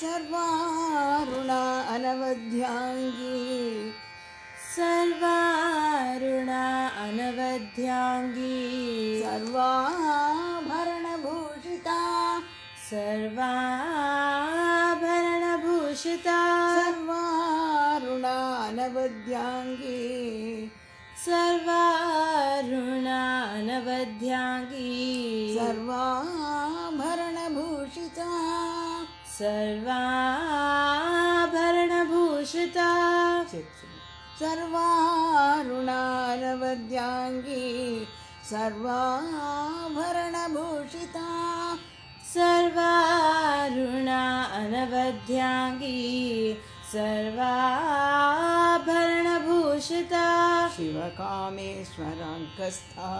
सर्वारुणा अनवध्याङ्गी सर्वारुणा अनवध्याङ्गी सर्वाभरणभूषिता। सर्वाभरणभूषिता। सर्वारुणा अनवध्याङ्गी सर्वाभरणभूषिता। सर्वारुणानवद्याङ्गी सर्वाभरणभूषिता। सर्वारुणा अनवध्याङ्गी सर्वाभरणभूषिता। शिवकामेश्वराङ्कस्था।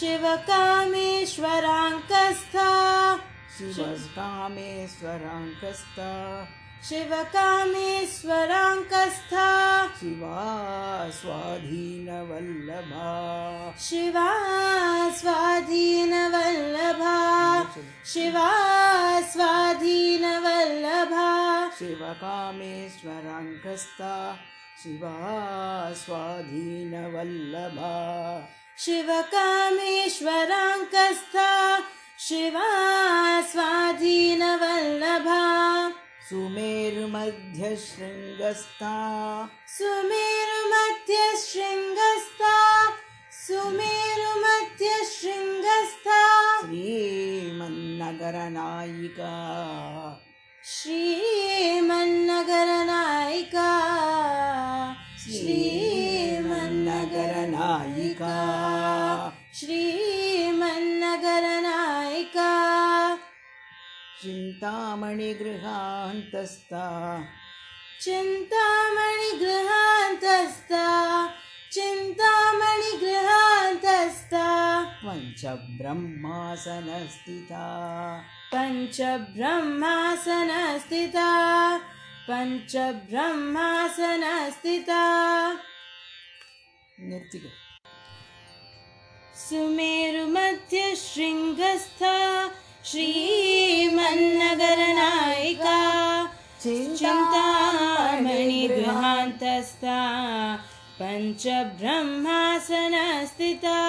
शिवकामेश्वराङ्कस्था शिवकामेश्वराङ्कस्था। शिवकामेश्वराङ्कस्था। शिवा स्वाधीनवल्लभा शिवा स्वाधीनवल्लभा शिवा स्वाधीनवल्लभा शिवकामेश्वराङ्कस्था। शिवा स्वाधीनवल्लभा शिवकामेश्वराङ्कस्था शिवा स्वाधीनवल्लभा सुमेरुमध्यशृङ्गस्था। सुमेरुमध्यशृङ्गस्था। सुमेरुमध्यशृङ्गस्था। श्रीमन्नगरनायिका श्रीमन्नगरनायिका। श्रीमन्नगरनायिका। श्रीमन्नगरनायिका चिन्तामणिगृहान्तस्था। चिन्तामणिगृहान्तस्था। चिन्तामणिगृहान्तस्था। पञ्चब्रह्मासनस्थिता। पञ्चब्रह्मासनस्थिता। पञ्चब्रह्मासनस्थिता। निर्तिक सुमेरुमध्यशृङ्गस्था श्रीमन्नगरनायिका चिन्तामणिगृहान्तस्था पञ्चब्रह्मासनस्थिता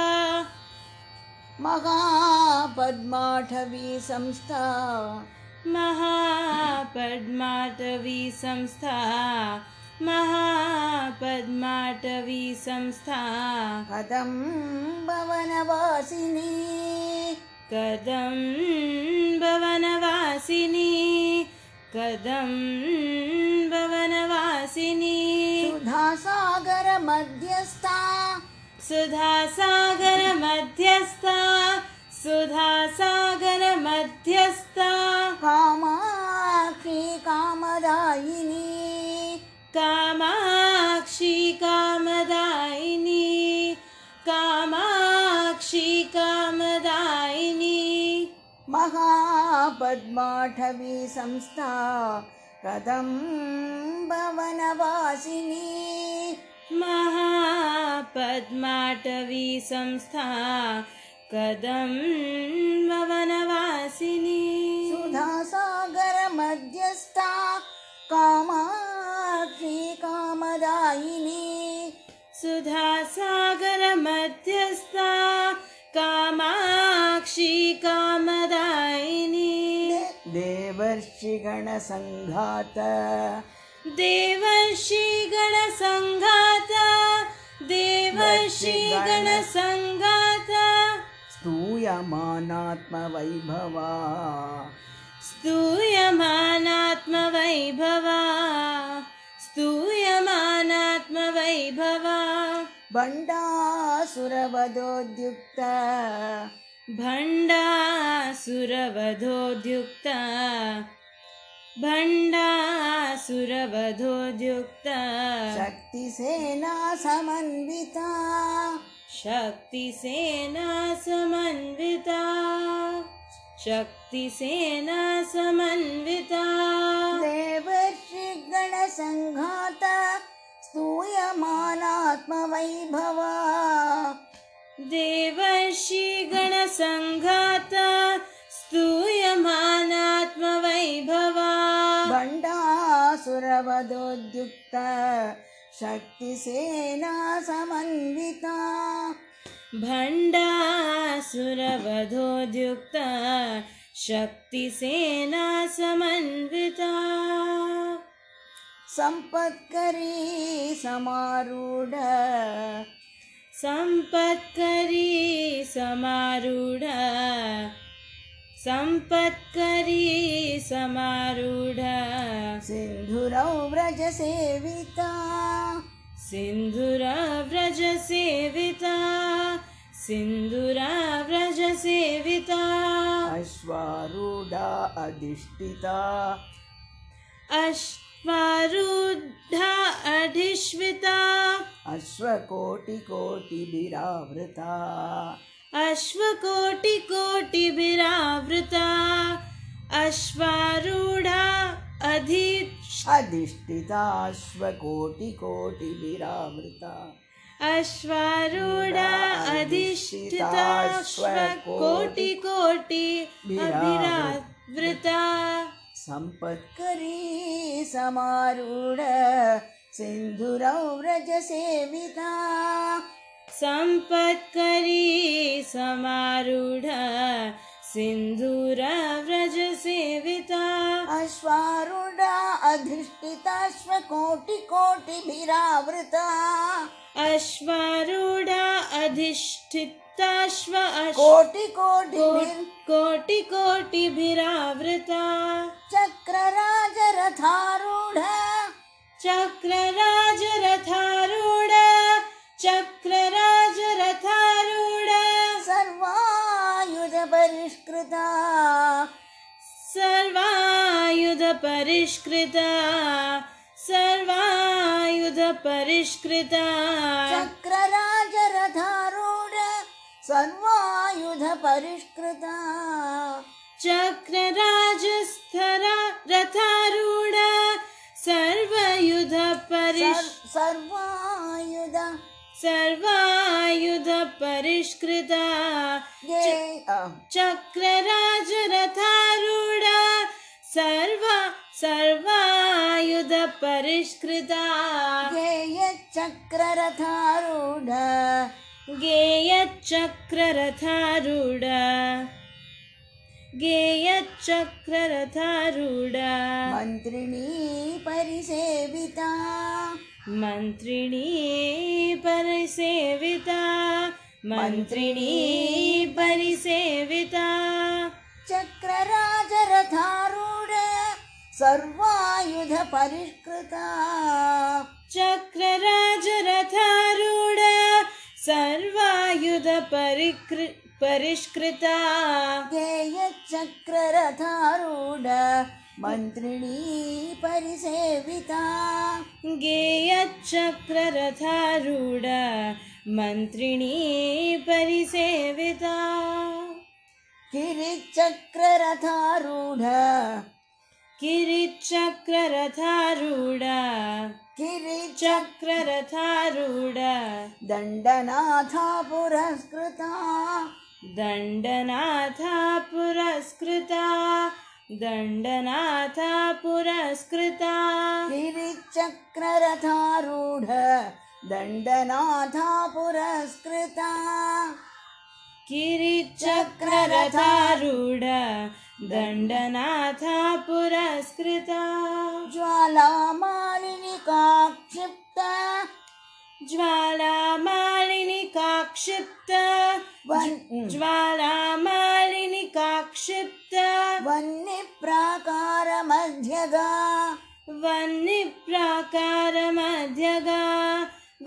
महापद्माठवी संस्था महापद्माटवी संस्था महापद्माटवी संस्था कदं भवनवासिनी कदं भवनवासिनी कदं भवनवासिनी सुधासागरमध्यस्था। सुधासागरमध्यस्था सुधासागरमध्यस्था महापद्माठवी संस्था कदं भवनवासिनी? महापद्माटवी संस्था कदं भवनवासिनी? सुधासागरमध्यस्था कामाक्षी कामदायिनी। सुधासागरमध्यस्था कामाक्षी कामदायिनी। देवर्षिगणसङ्घात देवर्षिगणसङ्घात देवर्षिगणसङ्घात स्तूयमानात्मवैभवा। स्तूयमानात्मवैभवा। स्तूयमानात्मवैभवा। भण्डासुरवधोद्युक्त भण्डासुरवधोद्युक्त। भण्डासुरवधोद्युक्त। शक्तिसेना समन्विता शक्तिसेना समन्विता शक्तिसेना समन्विता देवर्षिगणसङ्घात स्तूयमानात्मवैभवा देवर्षिगणसङ्घात स्तूयमानात्मवैभवा भण्डासुरवधोद्युक्ता शक्तिसेना समन्विता। भण्डासुरवधोद्युक्ता शक्तिसेना समन्विता। सम्पत्करी समारूढ सम्पत्करी समारूढ सम्पत्करी समारूढ। सिन्धुरौ व्रजसेविता सिन्धुराव्रजसेविता सिन्धुराव्रजसेविता अश्वारूढा अधिष्ठिता। अश्वारूढा अधिष्विता अश्वकोटिकोटिभिरावृता अश्वकोटिकोटिभिरावृता अश्वारूढा अधि अधिष्ठिता अश्वकोटिकोटिभिरावृता। अश्वारूढा अधिष्ठिताश्वकोटिकोटिभिरावृता सम्पत्करी समारूढ सिन्धुरौ व्रजसेविता सम्पत्करी समारूढ सिन्धुरव्रजसेविता अश्वारूढा अधिष्ठिताश्वकोटिकोटिभिरावृता अश्वारूढा अधिष्ठिताश्व अश्व कोटिकोटिभिर् कोटिकोटिभिरावृता चक्रराजरथारूढ चक्रराजरथारूढ चक्रराजरथारूढ। सर्वायुधपरिष्कृता। सर्वायुधपरिष्कृता। सर्वायुधपरिष्कृता। चक्रराजरथारूढ। सर्वायुधपरिष्कृता। चक्रराजस्थरा रथारूढ सर्वयुधपरिष् सर्- सर्वायुध सर्वायुधपरिष्कृता। चक्रराजरथारूढ। सर्व सर्वायुधपरिष्कृता। गेयचक्ररथारूढ गेयचक्ररथारूढ गेयचक्ररथारूढ मन्त्रिणी परिसेविता मन्त्रिणी परिसेविता मन्त्रिणी परिसेविता। चक्रराजरथारूढ सर्वायुधपरिष्कृता। चक्रराजरथारूढ सर्वायुधपरिकृ परिष्कृता। गेयचक्ररथारूढ मन्त्रिणी परिसेविता। गेयचक्ररथारूढ मन्त्रिणी परिसेविता। किरिचक्ररथारूढ किरिचक्ररथारूढ किरिच चक्ररथारूढ दण्डनाथा पुरस्कृता दण्डनाथा पुरस्कृता दण्डनाथा पुरस्कृता। गिरिचक्ररथारूढ दण्डनाथा पुरस्कृता। किरिचक्ररथारूढ दण्डनाथा पुरस्कृता। ज्वालामालिनिका क्षिप्ता। ज्वालामालिनि काक्षिप्त। वन्- ज्वालामालिनि काक्षिप्त वह्निप्राकारमध्यगा वह्निप्राकारमध्यगा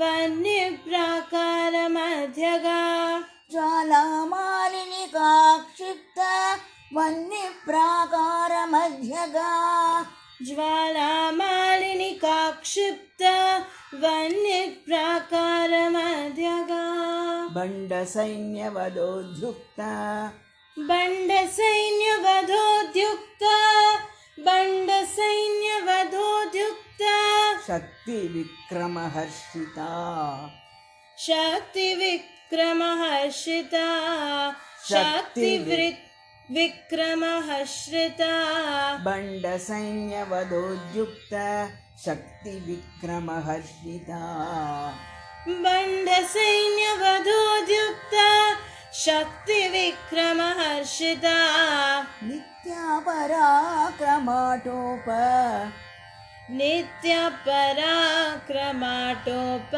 वह्निप्राकारमध्यगा ज्वालामालिनिका क्षिप्ता वह्निप्राकारमध्यगा ज्वालामालिनि काक्षिप्त वह्निप्राकारमध्यगा बण्डसैन्यवदोद्युक्ता बण्डसैन्यवधोद्युक्ता बण्डसैन्यवधोद्युक्ता शक्तिविक्रमहर्षिता। शक्तिविक्रमहर्षिता। शक्तिवि- शक्तिवृ विक्रमहर्षिता बण्डसैन्यवधोद्युक्त शक्तिविक्रमहर्षिता। बण्डसैन्यवधोद्युक्ता शक्तिविक्रमहर्षिता। नित्यापराक्रमाटोप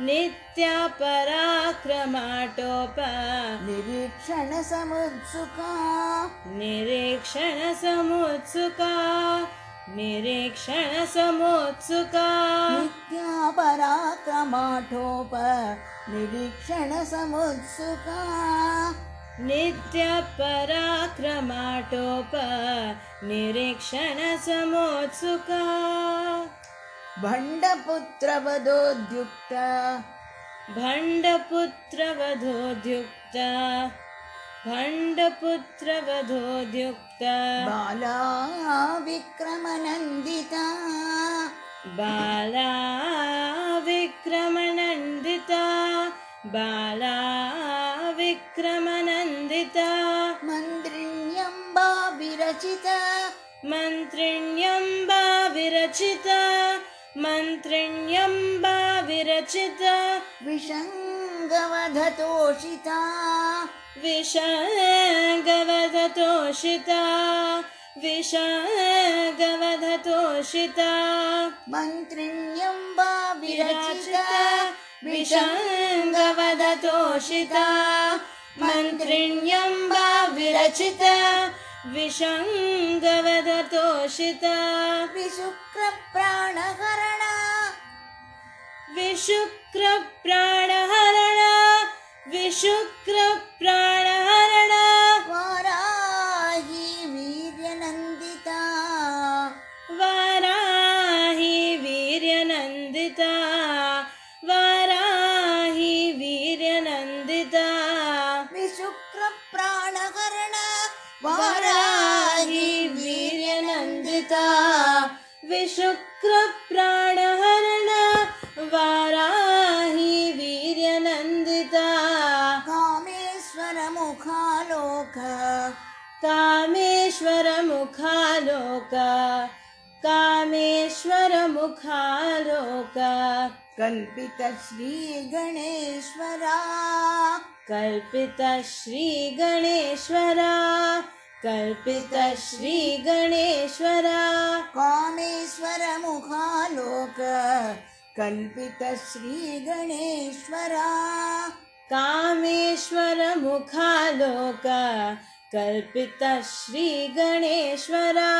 नित्यपराक्रमाटोप। नित्यपराक्रमाटोप निरीक्षणसमुत्सुका। निरीक्षणसमुत्सुका। निरीक्षणसमुत्सुका। नित्यापराक्रमाटोप। निरीक्षणसमुत्सुका। नित्यपराक्रमाटोप। निरीक्षणसमोत्सुका भण्डपुत्रवधोद्युक्त। भण्डपुत्रवधोद्युक्ता। भण्डपुत्रवधोद्युक्ता। बाला विक्रमनन्दिता बाला विक्रमनन्दिता बाला विक्रमनन्दिता मन्त्रिण्यम्बा विरचिता मन्त्रिण्यम्बा विरचिता मन्त्रिण्यम्बा विरचिता। विषङ्गवधतोषिता। विषगवधतोषिता विषगवधतोषिता मन्त्रिण्यम्बा विरचिता। विषङ्गवधतोषिता। मन्त्रिण्यम्बा विरचिता विषङ्गवधतोषिता विशुक्रप्राणहरणा। विशुक्रप्राणहरण। विशुक्रप्राणहरण विशुक्रप्राणहरण वाराहि वीर्यनन्दिता। कामेश्वरमुखालोक। कामेश्वरमुखालोक कामेश्वरमुखालोक। कल्पितश्रीगणेश्वरा कल्पित श्रीगणेश्वरा। कल्पित श्रीगणेश्वरा। कामेश्वरमुखालोक कल्पितश्रीगणेश्वरा कामेश्वरमुखालोक कल्पित श्रीगणेश्वरा